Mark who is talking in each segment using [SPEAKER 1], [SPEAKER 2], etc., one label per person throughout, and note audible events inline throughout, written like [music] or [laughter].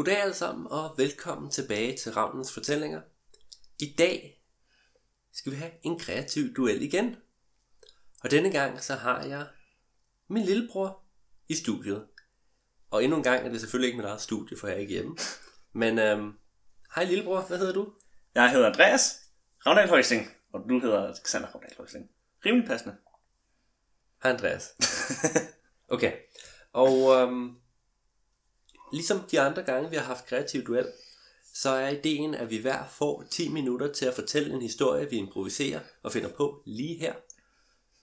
[SPEAKER 1] Goddag alle sammen, og velkommen tilbage til Ravnens Fortællinger. I dag skal vi have en kreativ duel igen. Og denne gang så har jeg min lillebror i studiet. Og endnu en gang er det selvfølgelig ikke mit eget studie, for jeg er ikke hjemme. Men øhm, hej lillebror, hvad hedder du?
[SPEAKER 2] Jeg hedder Andreas Ravndal Højsing, og du hedder Alexander Ravndal Højsing. Rimelig passende.
[SPEAKER 1] Hej Andreas. [laughs] Okay, og øhm, ligesom de andre gange, vi har haft kreativ duel, så er ideen, at vi hver får 10 minutter til at fortælle en historie, vi improviserer og finder på lige her.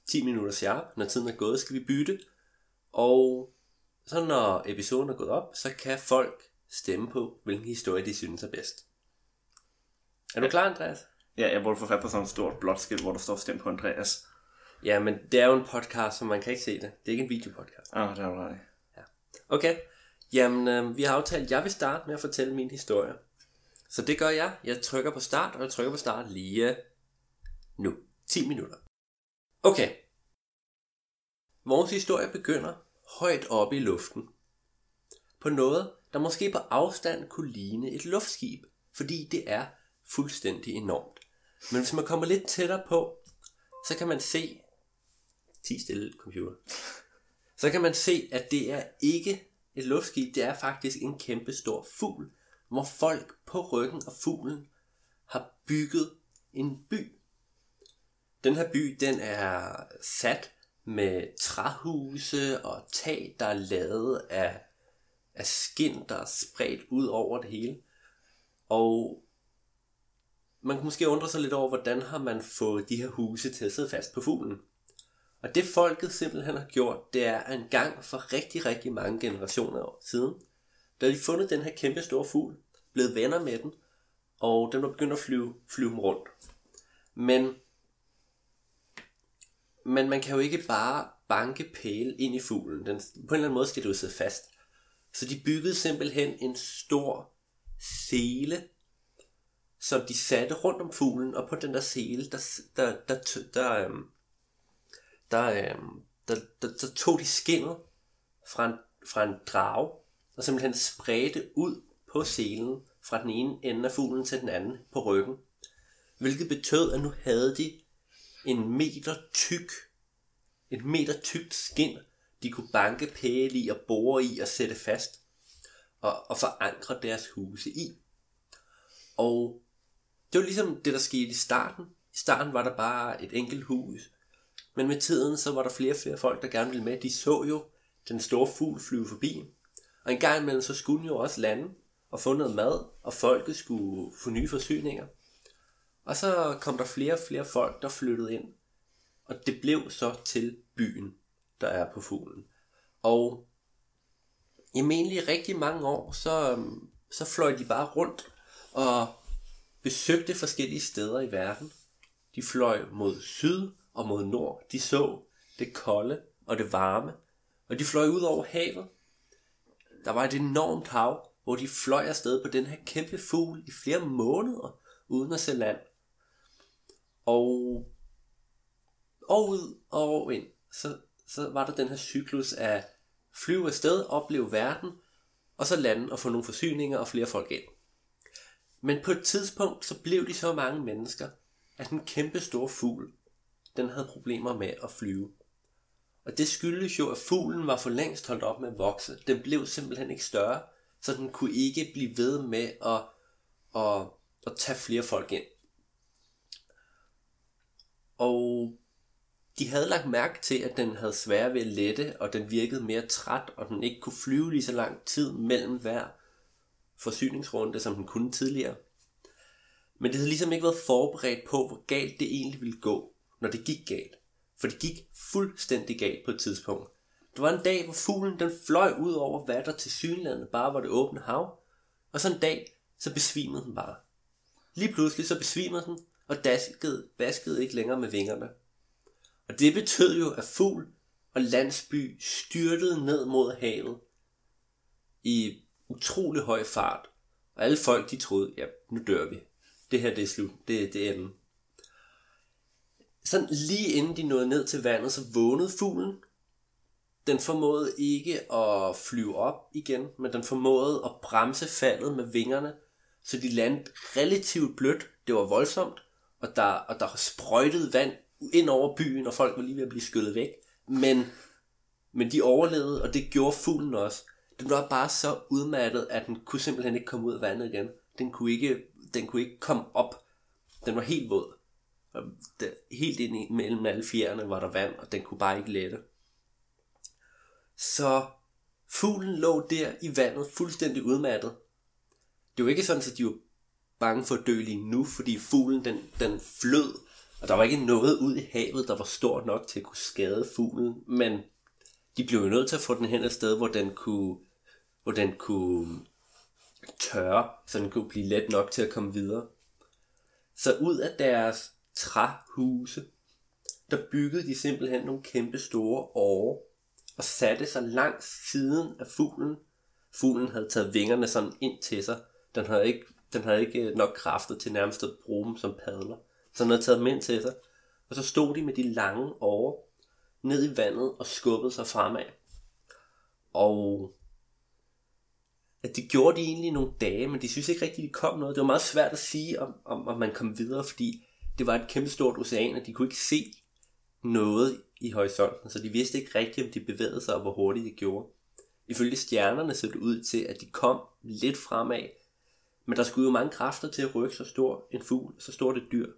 [SPEAKER 1] 10 minutter sharp. Når tiden er gået, skal vi bytte. Og så når episoden er gået op, så kan folk stemme på, hvilken historie de synes er bedst. Er du klar, Andreas?
[SPEAKER 2] Ja, jeg burde få fat på sådan et stort blåt skilt, hvor der står stem på Andreas.
[SPEAKER 1] Ja, men det er jo en podcast, så man kan ikke se det. Det er ikke en videopodcast.
[SPEAKER 2] Ah, det er ret i.
[SPEAKER 1] Okay, jamen øh, vi har aftalt, at jeg vil starte med at fortælle min historie. Så det gør jeg. Jeg trykker på start, og jeg trykker på start lige øh, nu. 10 minutter. Okay. Vores historie begynder højt oppe i luften. På noget, der måske på afstand kunne ligne et luftskib, fordi det er fuldstændig enormt. Men hvis man kommer lidt tættere på, så kan man se... 10 stille computer. Så kan man se, at det er ikke et luftskib, det er faktisk en kæmpe stor fugl, hvor folk på ryggen af fuglen har bygget en by. Den her by, den er sat med træhuse og tag, der er lavet af, af skind, der er spredt ud over det hele. Og man kan måske undre sig lidt over, hvordan har man fået de her huse til at sidde fast på fuglen. Og det folket simpelthen har gjort, det er en gang for rigtig, rigtig mange generationer siden, da de fundet den her kæmpe store fugl, blevet venner med den, og den var begyndt at flyve, flyve dem rundt. Men, men man kan jo ikke bare banke pæle ind i fuglen. Den, på en eller anden måde skal det jo sidde fast. Så de byggede simpelthen en stor sele, som de satte rundt om fuglen, og på den der sele, der, der, der, der, der, der, øhm, der, der, der tog de skinnet fra en, fra en drage, og simpelthen spredte ud på selen fra den ene ende af fuglen til den anden på ryggen. Hvilket betød, at nu havde de en meter tyk, et meter tykt skin, de kunne banke pæle i og bore i og sætte fast og, og forankre deres huse i. Og det var ligesom det, der skete i starten. I starten var der bare et enkelt hus, men med tiden, så var der flere og flere folk, der gerne ville med. De så jo den store fugl flyve forbi. Og en gang imellem, så skulle den jo også lande og få noget mad, og folket skulle få nye forsyninger. Og så kom der flere og flere folk, der flyttede ind. Og det blev så til byen, der er på fuglen. Og i egentlig rigtig mange år, så, så fløj de bare rundt og besøgte forskellige steder i verden. De fløj mod syd, og mod nord. De så det kolde og det varme, og de fløj ud over havet. Der var et enormt hav, hvor de fløj afsted på den her kæmpe fugl i flere måneder, uden at se land. Og, og ud og ind, så, så var der den her cyklus af flyve afsted, opleve verden, og så lande og få nogle forsyninger og flere folk ind. Men på et tidspunkt, så blev de så mange mennesker, at den kæmpe store fugl den havde problemer med at flyve. Og det skyldes jo, at fuglen var for længst holdt op med at vokse. Den blev simpelthen ikke større, så den kunne ikke blive ved med at, at, at tage flere folk ind. Og de havde lagt mærke til, at den havde svært ved at lette, og den virkede mere træt, og den ikke kunne flyve lige så lang tid mellem hver forsyningsrunde, som den kunne tidligere. Men det havde ligesom ikke været forberedt på, hvor galt det egentlig ville gå når det gik galt. For det gik fuldstændig galt på et tidspunkt. Der var en dag, hvor fuglen den fløj ud over, hvad der til synlandet bare var det åbne hav. Og så en dag, så besvimede den bare. Lige pludselig så besvimede den, og daskede, baskede ikke længere med vingerne. Og det betød jo, at fugl og landsby styrtede ned mod havet i utrolig høj fart. Og alle folk, de troede, ja, nu dør vi. Det her, det er slut. Det, det er enden sådan lige inden de nåede ned til vandet, så vågnede fuglen. den formåede ikke at flyve op igen, men den formåede at bremse faldet med vingerne, så de landede relativt blødt. Det var voldsomt, og der, og der sprøjtede vand ind over byen, og folk var lige ved at blive skyllet væk. Men, men de overlevede, og det gjorde fuglen også. Den var bare så udmattet, at den kunne simpelthen ikke komme ud af vandet igen. Den kunne ikke, den kunne ikke komme op. Den var helt våd. Og der, helt ind mellem alle fjerne var der vand, og den kunne bare ikke lette. Så fuglen lå der i vandet, fuldstændig udmattet. Det var ikke sådan, at de var bange for at dø lige nu, fordi fuglen den, den flød, og der var ikke noget ud i havet, der var stort nok til at kunne skade fuglen, men de blev jo nødt til at få den hen et sted, hvor den kunne, hvor den kunne tørre, så den kunne blive let nok til at komme videre. Så ud af deres træhuse, der byggede de simpelthen nogle kæmpe store åre, og satte sig langs siden af fuglen. Fuglen havde taget vingerne sådan ind til sig. Den havde ikke, den havde ikke øh, nok kræfter til nærmest at bruge dem som padler. Så den havde taget dem ind til sig. Og så stod de med de lange åre ned i vandet og skubbede sig fremad. Og at det gjorde de egentlig nogle dage, men de synes ikke rigtig, de kom noget. Det var meget svært at sige, om, om, om man kom videre, fordi det var et kæmpe stort ocean, og de kunne ikke se noget i horisonten, så de vidste ikke rigtigt, om de bevægede sig, og hvor hurtigt de gjorde. Ifølge stjernerne så det ud til, at de kom lidt fremad, men der skulle jo mange kræfter til at rykke så stor en fugl, så stort et dyr.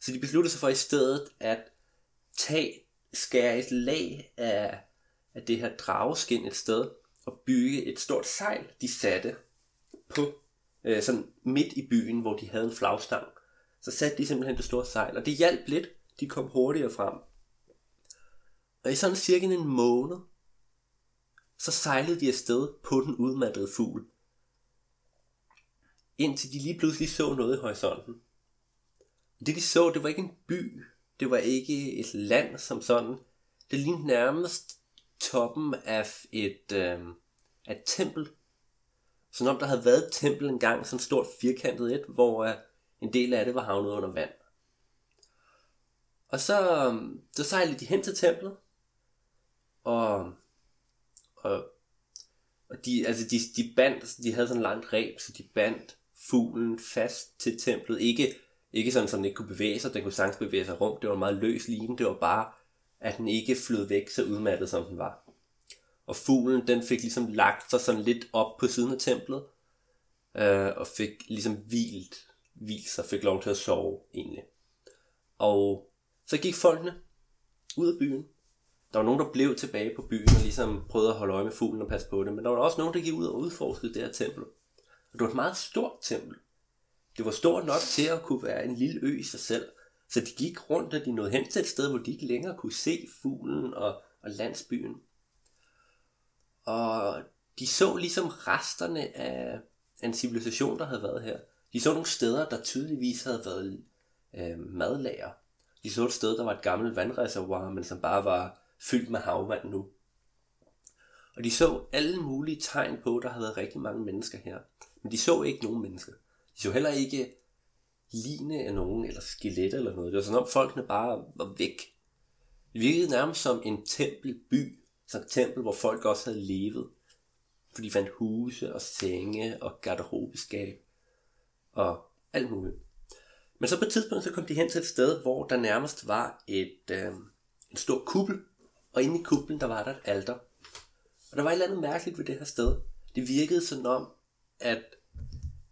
[SPEAKER 1] Så de besluttede sig for i stedet at tage, skære et lag af, af det her drageskin et sted, og bygge et stort sejl, de satte på øh, sådan midt i byen, hvor de havde en flagstang. Så satte de simpelthen det store sejl, og det hjalp lidt. De kom hurtigere frem. Og i sådan cirka en måned, så sejlede de afsted på den udmattede fugl. Indtil de lige pludselig så noget i horisonten. Det de så, det var ikke en by. Det var ikke et land som sådan. Det lignede nærmest toppen af et, øh, af et tempel. Som om der havde været et tempel engang, sådan stort firkantet et, hvor øh, en del af det var havnet under vand. Og så, øhm, så sejlede de hen til templet, og, og, og de, altså de, de bandt, altså de havde sådan en langt reb, så de bandt fuglen fast til templet. Ikke, ikke sådan, så den ikke kunne bevæge sig, den kunne sagtens bevæge sig rundt. Det var en meget løs line, det var bare, at den ikke flød væk så udmattet, som den var. Og fuglen, den fik ligesom lagt sig sådan lidt op på siden af templet, øh, og fik ligesom hvilt, hvilt sig, fik lov til at sove egentlig. Og så gik folkene ud af byen, der var nogen, der blev tilbage på byen og ligesom prøvede at holde øje med fuglen og passe på det. Men der var også nogen, der gik ud og udforskede det her tempel. Og det var et meget stort tempel. Det var stort nok til at kunne være en lille ø i sig selv. Så de gik rundt, og de nåede hen til et sted, hvor de ikke længere kunne se fuglen og, og landsbyen. Og de så ligesom resterne af en civilisation, der havde været her. De så nogle steder, der tydeligvis havde været øh, madlager. De så et sted, der var et gammelt vandreservoir, men som bare var fyldt med havvand nu. Og de så alle mulige tegn på, at der havde været rigtig mange mennesker her. Men de så ikke nogen mennesker. De så heller ikke ligne af nogen, eller skelet eller noget. Det var sådan, om folkene bare var væk. Det virkede nærmest som en tempelby. Så et tempel, hvor folk også havde levet. For de fandt huse og senge og garderobeskab og alt muligt. Men så på et tidspunkt, så kom de hen til et sted, hvor der nærmest var et, øh, en stor kuppel, og inde i kuplen, der var der et alter. Og der var et eller andet mærkeligt ved det her sted. Det virkede sådan om, at,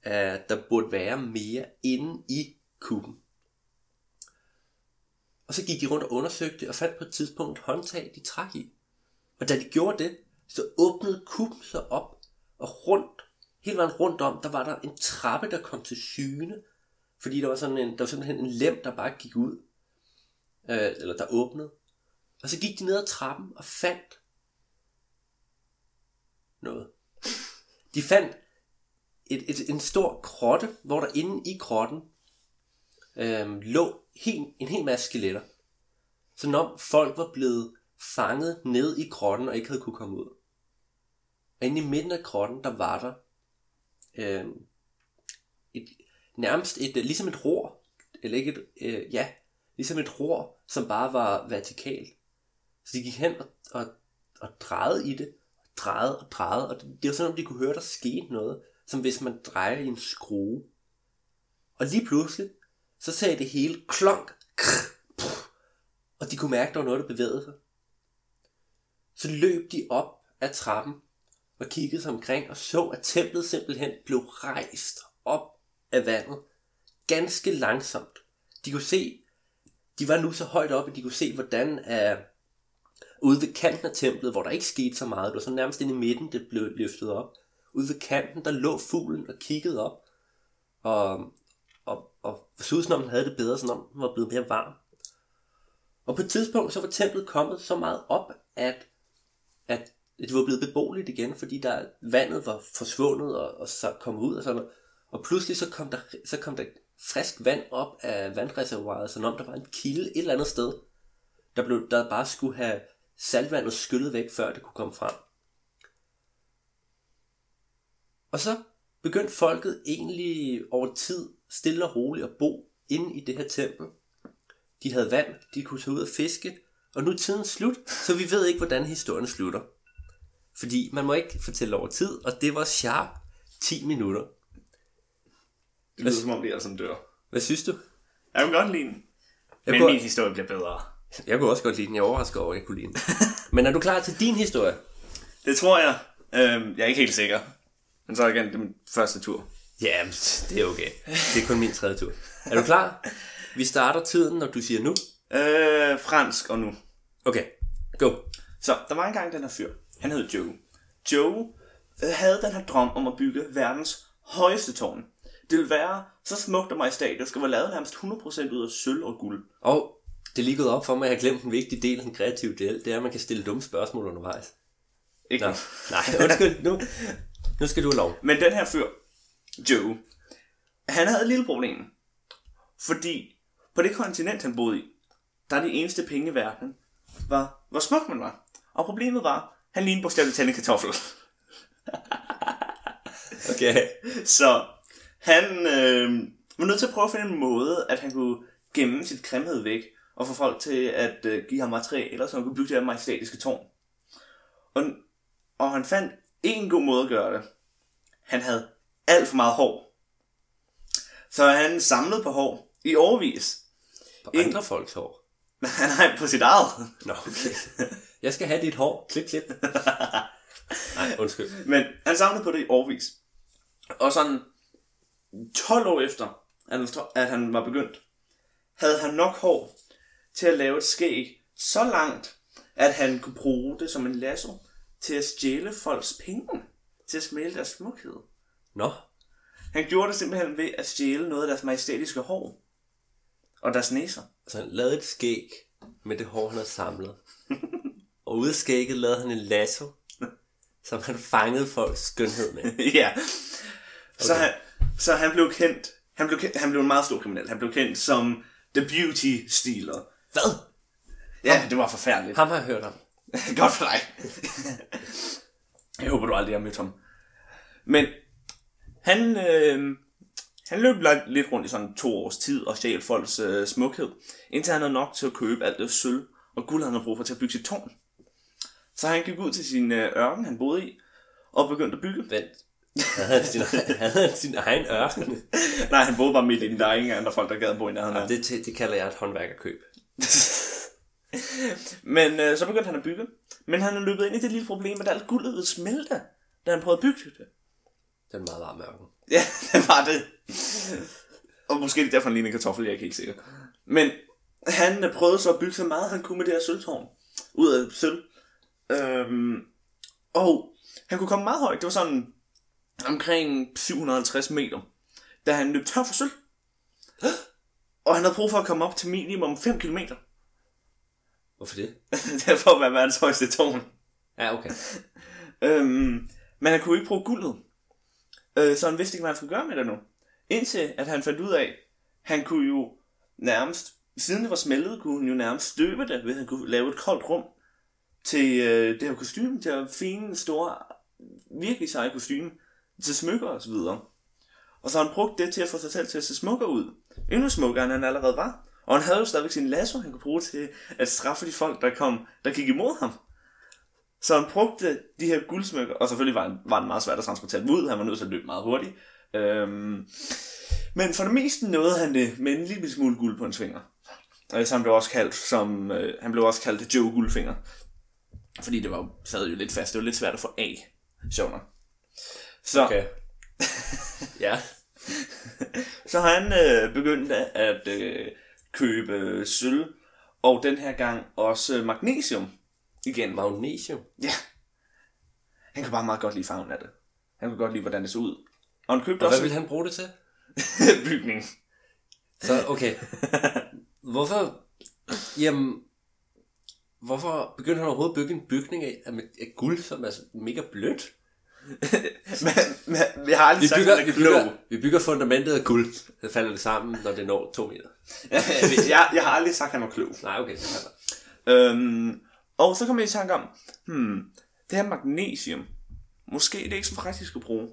[SPEAKER 1] at der burde være mere inde i kuppen. Og så gik de rundt og undersøgte, og fandt på et tidspunkt et håndtag, de trak i. Og da de gjorde det, så åbnede kuppen sig op, og rundt, hele vejen rundt om, der var der en trappe, der kom til syne, fordi der var, sådan en, der var simpelthen en lem, der bare gik ud, øh, eller der åbnede. Og så gik de ned ad trappen og fandt noget. De fandt et, et, en stor grotte, hvor der inde i grotten øh, lå helt, en hel masse skeletter. Så når folk var blevet fanget ned i grotten og ikke havde kunne komme ud. Og inde i midten af grotten, der var der øh, et, nærmest et, øh, ligesom et ror, eller ikke et, øh, ja, ligesom et ror, som bare var vertikalt. Så de gik hen og, og og drejede i det, drejede og drejede, og det, det var sådan, om de kunne høre, der skete noget, som hvis man drejer i en skrue. Og lige pludselig, så sagde det hele klonk, krr, puff, og de kunne mærke, at der var noget, der bevægede sig. Så løb de op ad trappen og kiggede sig omkring og så, at templet simpelthen blev rejst op af vandet ganske langsomt. De kunne se, de var nu så højt oppe, at de kunne se, hvordan uh, ude ved kanten af templet, hvor der ikke skete så meget, det var så nærmest inde i midten, det blev løftet op. Ude ved kanten, der lå fuglen og kiggede op, og, og, og så ud som om den havde det bedre, som om den var blevet mere varm. Og på et tidspunkt, så var templet kommet så meget op, at, at det var blevet beboeligt igen, fordi der vandet var forsvundet og, og så kom ud og sådan noget. Og pludselig så kom der, så kom der frisk vand op af vandreservoiret, som om der var en kilde et eller andet sted, der, blev, der bare skulle have saltvandet skyllet væk, før det kunne komme frem. Og så begyndte folket egentlig over tid stille og roligt at bo inde i det her tempel. De havde vand, de kunne tage ud og fiske, og nu er tiden slut, så vi ved ikke, hvordan historien slutter. Fordi man må ikke fortælle over tid, og det var sharp 10 minutter.
[SPEAKER 2] Det lyder som om, det er som dør.
[SPEAKER 1] Hvad synes du?
[SPEAKER 2] Jeg kan godt lide den.
[SPEAKER 1] Jeg
[SPEAKER 2] Men
[SPEAKER 1] kunne-
[SPEAKER 2] min historie bliver bedre.
[SPEAKER 1] Jeg kunne også godt lide den. Jeg er overrasket over, at jeg kunne lide den. [laughs] Men er du klar til din historie?
[SPEAKER 2] Det tror jeg. Øhm, jeg er ikke helt sikker. Men så igen, det er min første tur.
[SPEAKER 1] Ja, det er okay. Det er kun min tredje tur. Er du klar? Vi starter tiden, når du siger nu.
[SPEAKER 2] Øh, fransk og nu.
[SPEAKER 1] Okay, go.
[SPEAKER 2] Så, der var engang den her fyr. Han hed Joe. Joe øh, havde den her drøm om at bygge verdens højeste tårn. Det ville være så smukt og majestæt, det skulle være lavet nærmest 100% ud af sølv og guld.
[SPEAKER 1] Og det lige gået op for mig, at jeg har glemt en vigtig del af den kreative del. Det er, at man kan stille dumme spørgsmål undervejs.
[SPEAKER 2] Ikke?
[SPEAKER 1] Nå, nej, undskyld. Nu, nu skal du have lov.
[SPEAKER 2] Men den her fyr, Joe, han havde et lille problem. Fordi på det kontinent, han boede i, der er de eneste penge i verden, var, hvor smuk man var. Og problemet var, han lignede bogstaveligt talt en kartoffel. [laughs]
[SPEAKER 1] Okay.
[SPEAKER 2] Så han øh, var nødt til at prøve at finde en måde, at han kunne gemme sit grimhed væk, og få folk til at øh, give ham materialer, så han kunne bygge det her majestætiske tårn. Og, og han fandt en god måde at gøre det. Han havde alt for meget hår. Så han samlede på hår i overvis.
[SPEAKER 1] På andre folks hår. [laughs]
[SPEAKER 2] Han har på sit eget.
[SPEAKER 1] Nå, okay. [laughs] Jeg skal have dit hår. Klip, klip. [laughs] Nej, undskyld.
[SPEAKER 2] Men han samlede på det i overvis. Og sådan 12 år efter, at han, at han var begyndt, havde han nok hår til at lave et skæg så langt, at han kunne bruge det som en lasso til at stjæle folks penge, til at smæle deres smukhed.
[SPEAKER 1] Nå,
[SPEAKER 2] Han gjorde det simpelthen ved at stjæle noget af deres majestætiske hår og deres næser.
[SPEAKER 1] så han lavede et skæg med det hår, han havde samlet. [laughs] Og ude af skægget lavede han en lasso, som han fangede folks skønhed med. [laughs]
[SPEAKER 2] ja. Så, han, så han blev kendt, han blev, kendt, han blev en meget stor kriminel. Han blev kendt som The Beauty Stealer.
[SPEAKER 1] Hvad?
[SPEAKER 2] Ja, det var forfærdeligt.
[SPEAKER 1] Ham har jeg hørt om. [laughs]
[SPEAKER 2] Godt for dig. jeg håber, du aldrig har mødt ham. Men han, øh, han løb lidt- lidt rundt i sådan to års tid og stjal folks øh, smukhed, indtil han havde nok til at købe alt det sølv og guld, han havde brug for til at bygge sit tårn. Så han gik ud til sin øh, ørken, han boede i, og begyndte at bygge.
[SPEAKER 1] Vent. Havde han sin, havde han sin egen ørken? [laughs]
[SPEAKER 2] Nej, han boede bare midt i den. Der er ingen andre folk, der gad bo i nærheden af.
[SPEAKER 1] Det, det, kalder jeg et håndværkerkøb. [laughs]
[SPEAKER 2] Men øh, så begyndte han at bygge. Men han er løbet ind i det lille problem, at alt guldet ville smelte, da han prøvede at bygge det.
[SPEAKER 1] Den er meget varm ørken. [laughs]
[SPEAKER 2] Ja, det var det. Og måske er det derfor, han ligner en kartoffel, jeg er ikke helt sikker. Men han øh, prøvede så at bygge så meget, han kunne med det her sølvtårn. Ud af sølv. Øhm, og han kunne komme meget højt. Det var sådan omkring 750 meter. Da han løb tør for sølv. [gasps] Og han havde brug for at komme op til minimum 5 km.
[SPEAKER 1] Hvorfor det? [laughs]
[SPEAKER 2] Derfor at være verdens højeste tårn.
[SPEAKER 1] Ja, okay. [laughs]
[SPEAKER 2] Øhm, men han kunne ikke bruge guldet. Øh, så han vidste ikke, hvad han skulle gøre med det nu. Indtil at han fandt ud af, han kunne jo nærmest, siden det var smeltet, kunne han jo nærmest støbe det, ved at han kunne lave et koldt rum til øh, det her kostume, til her fine, store, virkelig seje kostume, til smykker og så videre. Og så har han brugt det til at få sig selv til at se smukker ud. Endnu smukkere, end han allerede var. Og han havde jo stadigvæk sin lasso, han kunne bruge til at straffe de folk, der kom, der gik imod ham. Så han brugte de her guldsmykker, og selvfølgelig var, han, var han meget svært at transportere dem ud. Han var nødt til at løbe meget hurtigt. Øhm, men for det meste nåede han det med en lille smule guld på en svinger. Og øh, så han blev også kaldt som, øh, han blev også kaldt Joe Guldfinger. Fordi det var sad jo lidt fast. Det var lidt svært at få af. Sjovt nok. Så,
[SPEAKER 1] Okay. [laughs] ja.
[SPEAKER 2] så han øh, begyndte at øh, købe sølv, og den her gang også magnesium igen.
[SPEAKER 1] Magnesium.
[SPEAKER 2] Ja. Han kan bare meget godt lide farven af det. Han kunne godt lide, hvordan det så ud. Og han købte
[SPEAKER 1] Og hvad
[SPEAKER 2] også
[SPEAKER 1] vil han bruge det til? [laughs]
[SPEAKER 2] bygning.
[SPEAKER 1] Så, okay. Hvorfor... Jamen... Hvorfor begyndte han overhovedet at bygge en bygning af, af, af guld, som er mega blødt? [laughs]
[SPEAKER 2] men, men, jeg har aldrig
[SPEAKER 1] Vi
[SPEAKER 2] sagt,
[SPEAKER 1] bygger,
[SPEAKER 2] at
[SPEAKER 1] vi,
[SPEAKER 2] er
[SPEAKER 1] bygger, vi bygger fundamentet af guld. Så falder det sammen, når det når to meter. [laughs]
[SPEAKER 2] jeg, jeg har aldrig sagt, at han var klog.
[SPEAKER 1] Nej, okay. Det.
[SPEAKER 2] Øhm, og så kom jeg i tanke om, hmm, det her magnesium, måske det er ikke så praktisk at bruge.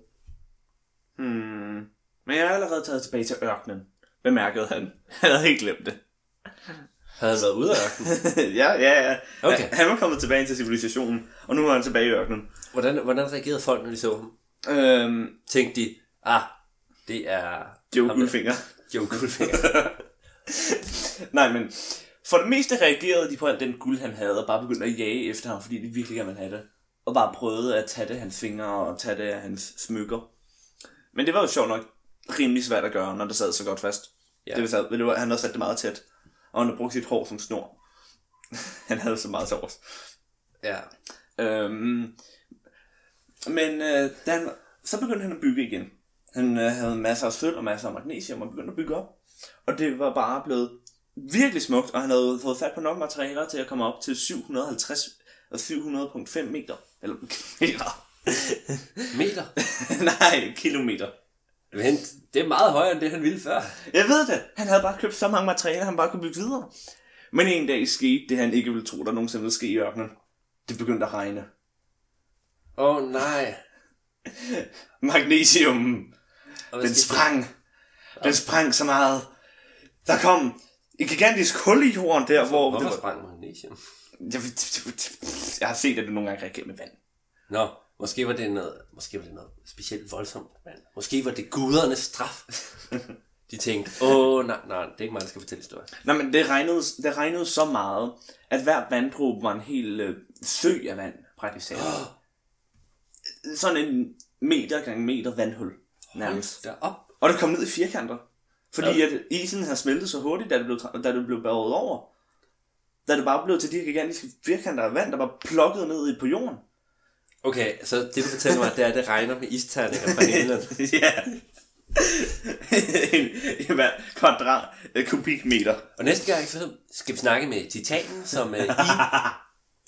[SPEAKER 2] Hmm, men jeg er allerede taget tilbage til ørkenen, bemærkede han. Han havde helt glemt det.
[SPEAKER 1] Havde været ude af ørkenen? [laughs]
[SPEAKER 2] ja, ja, ja.
[SPEAKER 1] Okay.
[SPEAKER 2] Han, han var kommet tilbage til civilisationen, og nu er han tilbage i ørkenen.
[SPEAKER 1] Hvordan, hvordan reagerede folk, når de så ham?
[SPEAKER 2] Øhm,
[SPEAKER 1] Tænkte de, ah, det er...
[SPEAKER 2] Joe Guldfinger. [laughs]
[SPEAKER 1] Joe Guldfinger. [laughs]
[SPEAKER 2] Nej, men for det meste reagerede de på alt den guld, han havde, og bare begyndte at jage efter ham, fordi de virkelig gerne ville have det. Og bare prøvede at tage det af hans fingre og tage det af hans smykker. Men det var jo sjovt nok rimelig svært at gøre, når det sad så godt fast.
[SPEAKER 1] Ja.
[SPEAKER 2] Det vil sige, var, han havde sat det meget tæt. Og han havde brugt sit hår som snor. [laughs] han havde så meget sovs.
[SPEAKER 1] ja.
[SPEAKER 2] Øhm, men øh, da han, så begyndte han at bygge igen. Han øh, havde masser af sølv og masser af magnesium og begyndte at bygge op. Og det var bare blevet virkelig smukt, og han havde fået fat på nok materialer til at komme op til 750 og 700.5 meter. Eller [laughs] meter.
[SPEAKER 1] Meter. [laughs]
[SPEAKER 2] Nej, kilometer.
[SPEAKER 1] Men det er meget højere, end det han ville før.
[SPEAKER 2] Jeg ved det. Han havde bare købt så mange materialer, han bare kunne bygge videre. Men en dag skete det, han ikke ville tro, der nogensinde ville ske i ørkenen. Det begyndte at regne.
[SPEAKER 1] Åh oh, nej.
[SPEAKER 2] Magnesium
[SPEAKER 1] Og
[SPEAKER 2] Den sprang. Den sprang så meget. Der kom et gigantisk hul i jorden der, hvor...
[SPEAKER 1] Hvorfor
[SPEAKER 2] det var,
[SPEAKER 1] sprang magnesium?
[SPEAKER 2] jeg, jeg har set, at det nogle gange reagerer med vand.
[SPEAKER 1] Nå, måske var det noget, måske var det noget specielt voldsomt. Men måske var det gudernes straf. [laughs] De tænkte, åh nej, nej, det er ikke mig, der skal fortælle historien.
[SPEAKER 2] Nej, men det regnede, det regnede så meget, at hver vanddråbe var en hel øh, sø af vand, praktisk talt. [gasps] Sådan en meter gange meter vandhul, nærmest.
[SPEAKER 1] Derop.
[SPEAKER 2] Og det kom ned i firkanter. Fordi at isen havde smeltet så hurtigt, da det blev, da det blev båret over. Da det bare blev til de gigantiske firkanter af vand, der var plukket ned i på jorden.
[SPEAKER 1] Okay, så det du fortæller mig, det er, at det regner med isterninger fra himlen. [laughs]
[SPEAKER 2] ja. en, en hver kvadrat øh, kubikmeter.
[SPEAKER 1] Og næste gang, så skal vi snakke med Titanen, som øh, i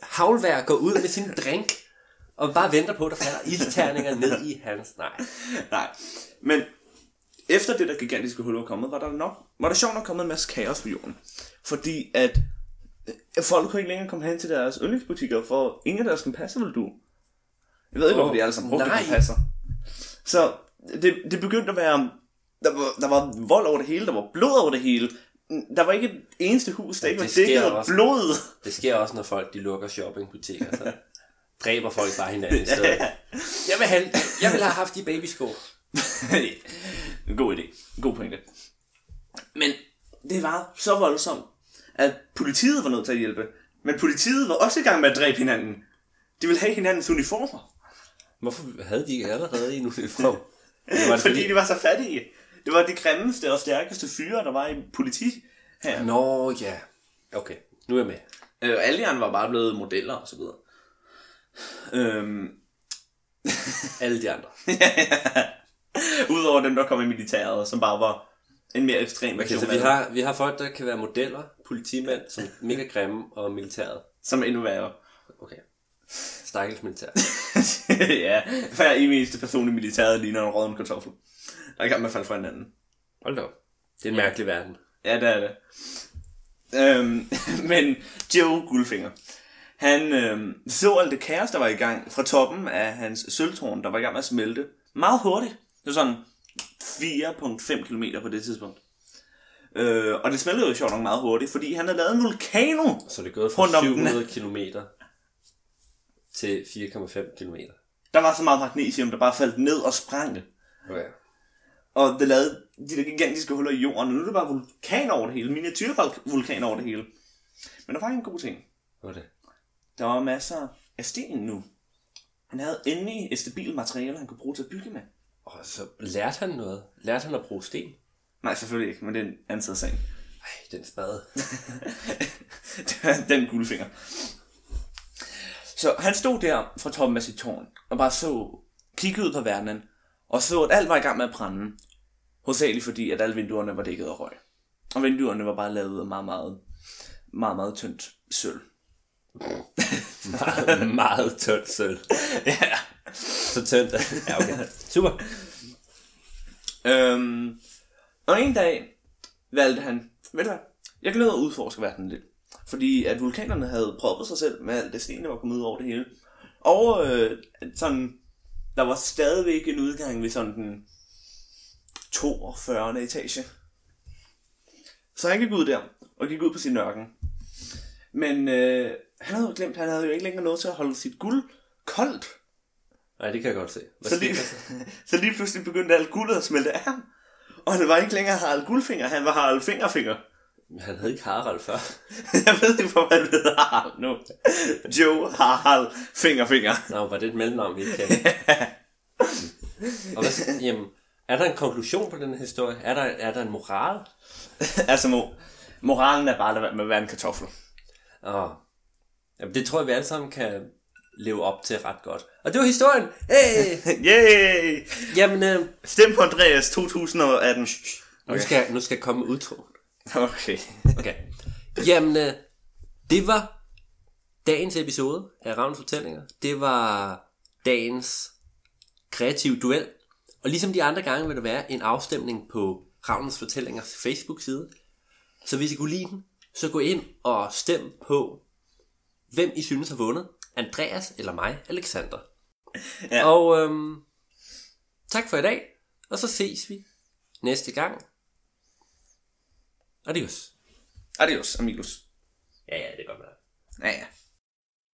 [SPEAKER 1] havlvær går ud med sin drink, og bare venter på, at der falder isterninger ned i hans... Nej.
[SPEAKER 2] Nej, men efter det der gigantiske hul var kommet, var der nok, var der sjovt nok kommet en masse kaos på jorden. Fordi at øh, folk kunne ikke længere komme hen til deres yndlingsbutikker, for ingen af deres kompasser ville du. Jeg ved ikke,
[SPEAKER 1] Åh,
[SPEAKER 2] hvorfor de alle sammen brugte kompasser. Så det, det begyndte at være, der var, der var vold over det hele, der var blod over det hele. Der var ikke et eneste hus, der ikke var dækket af blod.
[SPEAKER 1] Det sker også, når folk de lukker shoppingbutikker, så [laughs] dræber folk bare hinanden i stedet. Jeg vil, have, jeg vil have haft de babysko. [laughs]
[SPEAKER 2] god idé. God pointe. Men det var så voldsomt, at politiet var nødt til at hjælpe. Men politiet var også i gang med at dræbe hinanden. De ville have hinandens uniformer.
[SPEAKER 1] Hvorfor havde de ikke allerede en uniform? Det [laughs] var det,
[SPEAKER 2] Fordi de var så fattige. Det var de grimmeste og stærkeste fyre, der var i politi her.
[SPEAKER 1] Nå ja. Okay, nu er jeg med.
[SPEAKER 2] Øh, alle de andre var bare blevet modeller og så videre. Øhm, [laughs]
[SPEAKER 1] Alle de andre. [laughs]
[SPEAKER 2] Udover dem, der kom i militæret, som bare var en mere ekstrem
[SPEAKER 1] Okay,
[SPEAKER 2] version
[SPEAKER 1] så
[SPEAKER 2] af
[SPEAKER 1] vi har, vi har folk, der kan være modeller, politimænd, som er mega grimme, og militæret.
[SPEAKER 2] som endnu værre.
[SPEAKER 1] Okay. Stakkels militær. [laughs]
[SPEAKER 2] ja, hver eneste person i militæret ligner en rådden kartoffel. Der er med at falde fra hinanden.
[SPEAKER 1] Hold da. Det er en mærkelig verden.
[SPEAKER 2] Ja, det er det. Øhm, [laughs] men Joe Guldfinger, han øhm, så alt det kaos, der var i gang fra toppen af hans sølvtårn, der var i gang med at smelte meget hurtigt. Det var sådan 4,5 km på det tidspunkt. Øh, og det smeltede jo sjovt nok meget hurtigt, fordi han havde lavet en vulkano.
[SPEAKER 1] Så det er gået fra
[SPEAKER 2] om den.
[SPEAKER 1] 700 km til 4,5 km.
[SPEAKER 2] Der var så meget magnesium, der bare faldt ned og sprang det.
[SPEAKER 1] Okay.
[SPEAKER 2] Og det lavede de der gigantiske huller i jorden. Og nu er det bare vulkaner over det hele. Miniatyrvulkaner over det hele. Men der var en god ting.
[SPEAKER 1] Hvad det?
[SPEAKER 2] Der var masser af sten nu. Han havde endelig et stabilt materiale, han kunne bruge til at bygge med.
[SPEAKER 1] Og så lærte han noget. Lærte han at bruge sten?
[SPEAKER 2] Nej, selvfølgelig ikke, men det er en anden side af sagen.
[SPEAKER 1] Ej, den spade. [laughs]
[SPEAKER 2] den guldfinger. Så han stod der fra toppen af sit tårn, og bare så, kiggede ud på verdenen, og så, at alt var i gang med at brænde. Hovedsageligt fordi, at alle vinduerne var dækket af røg. Og vinduerne var bare lavet af meget, meget, meget, meget tyndt sølv.
[SPEAKER 1] meget, meget tyndt sølv. [laughs]
[SPEAKER 2] ja.
[SPEAKER 1] Så tyndt. Ja, okay. Super.
[SPEAKER 2] Øhm, og en dag valgte han, ved du hvad, jeg ned og udforske verdenen lidt. Fordi at vulkanerne havde prøvet sig selv med alt det sten, der var kommet ud over det hele. Og øh, sådan, der var stadigvæk en udgang ved sådan den 42. etage. Så han gik ud der, og gik ud på sin ørken. Men øh, han havde jo glemt, han havde jo ikke længere noget til at holde sit guld koldt.
[SPEAKER 1] Nej, det kan jeg godt se. Hvad
[SPEAKER 2] Så lige, [laughs] [laughs]
[SPEAKER 1] så
[SPEAKER 2] lige pludselig begyndte alt guldet at smelte af ham. Og han var ikke længere Harald Guldfinger, han var Harald Fingerfinger.
[SPEAKER 1] Han havde ikke Harald før. [laughs]
[SPEAKER 2] Jeg ved ikke, hvor han hedder Harald nu. Joe Harald Fingerfinger.
[SPEAKER 1] Nå, var det et mellemnavn, vi ikke kendte? Og hvad, jamen, er der en konklusion på den her historie? Er der, er der en moral? [laughs]
[SPEAKER 2] altså, mo- moralen er bare at være en kartoffel.
[SPEAKER 1] Åh. Jamen, det tror jeg, vi alle sammen kan leve op til ret godt. Og det var historien. Hey! [laughs]
[SPEAKER 2] Yay!
[SPEAKER 1] Jamen, øh,
[SPEAKER 2] Stem på Andreas 2018.
[SPEAKER 1] nu, skal, nu skal komme udtro.
[SPEAKER 2] Okay.
[SPEAKER 1] Okay. Jamen, øh, det var dagens episode af Ravns Fortællinger. Det var dagens kreativ duel. Og ligesom de andre gange vil der være en afstemning på Ravnens Fortællingers Facebook-side. Så hvis I kunne lide den, så gå ind og stem på, hvem I synes har vundet. Andreas eller mig, Alexander.
[SPEAKER 2] Ja.
[SPEAKER 1] Og øhm, tak for i dag, og så ses vi næste gang. Adios.
[SPEAKER 2] Adios, amigos.
[SPEAKER 1] Ja, ja, det er godt med.
[SPEAKER 2] Ja, ja.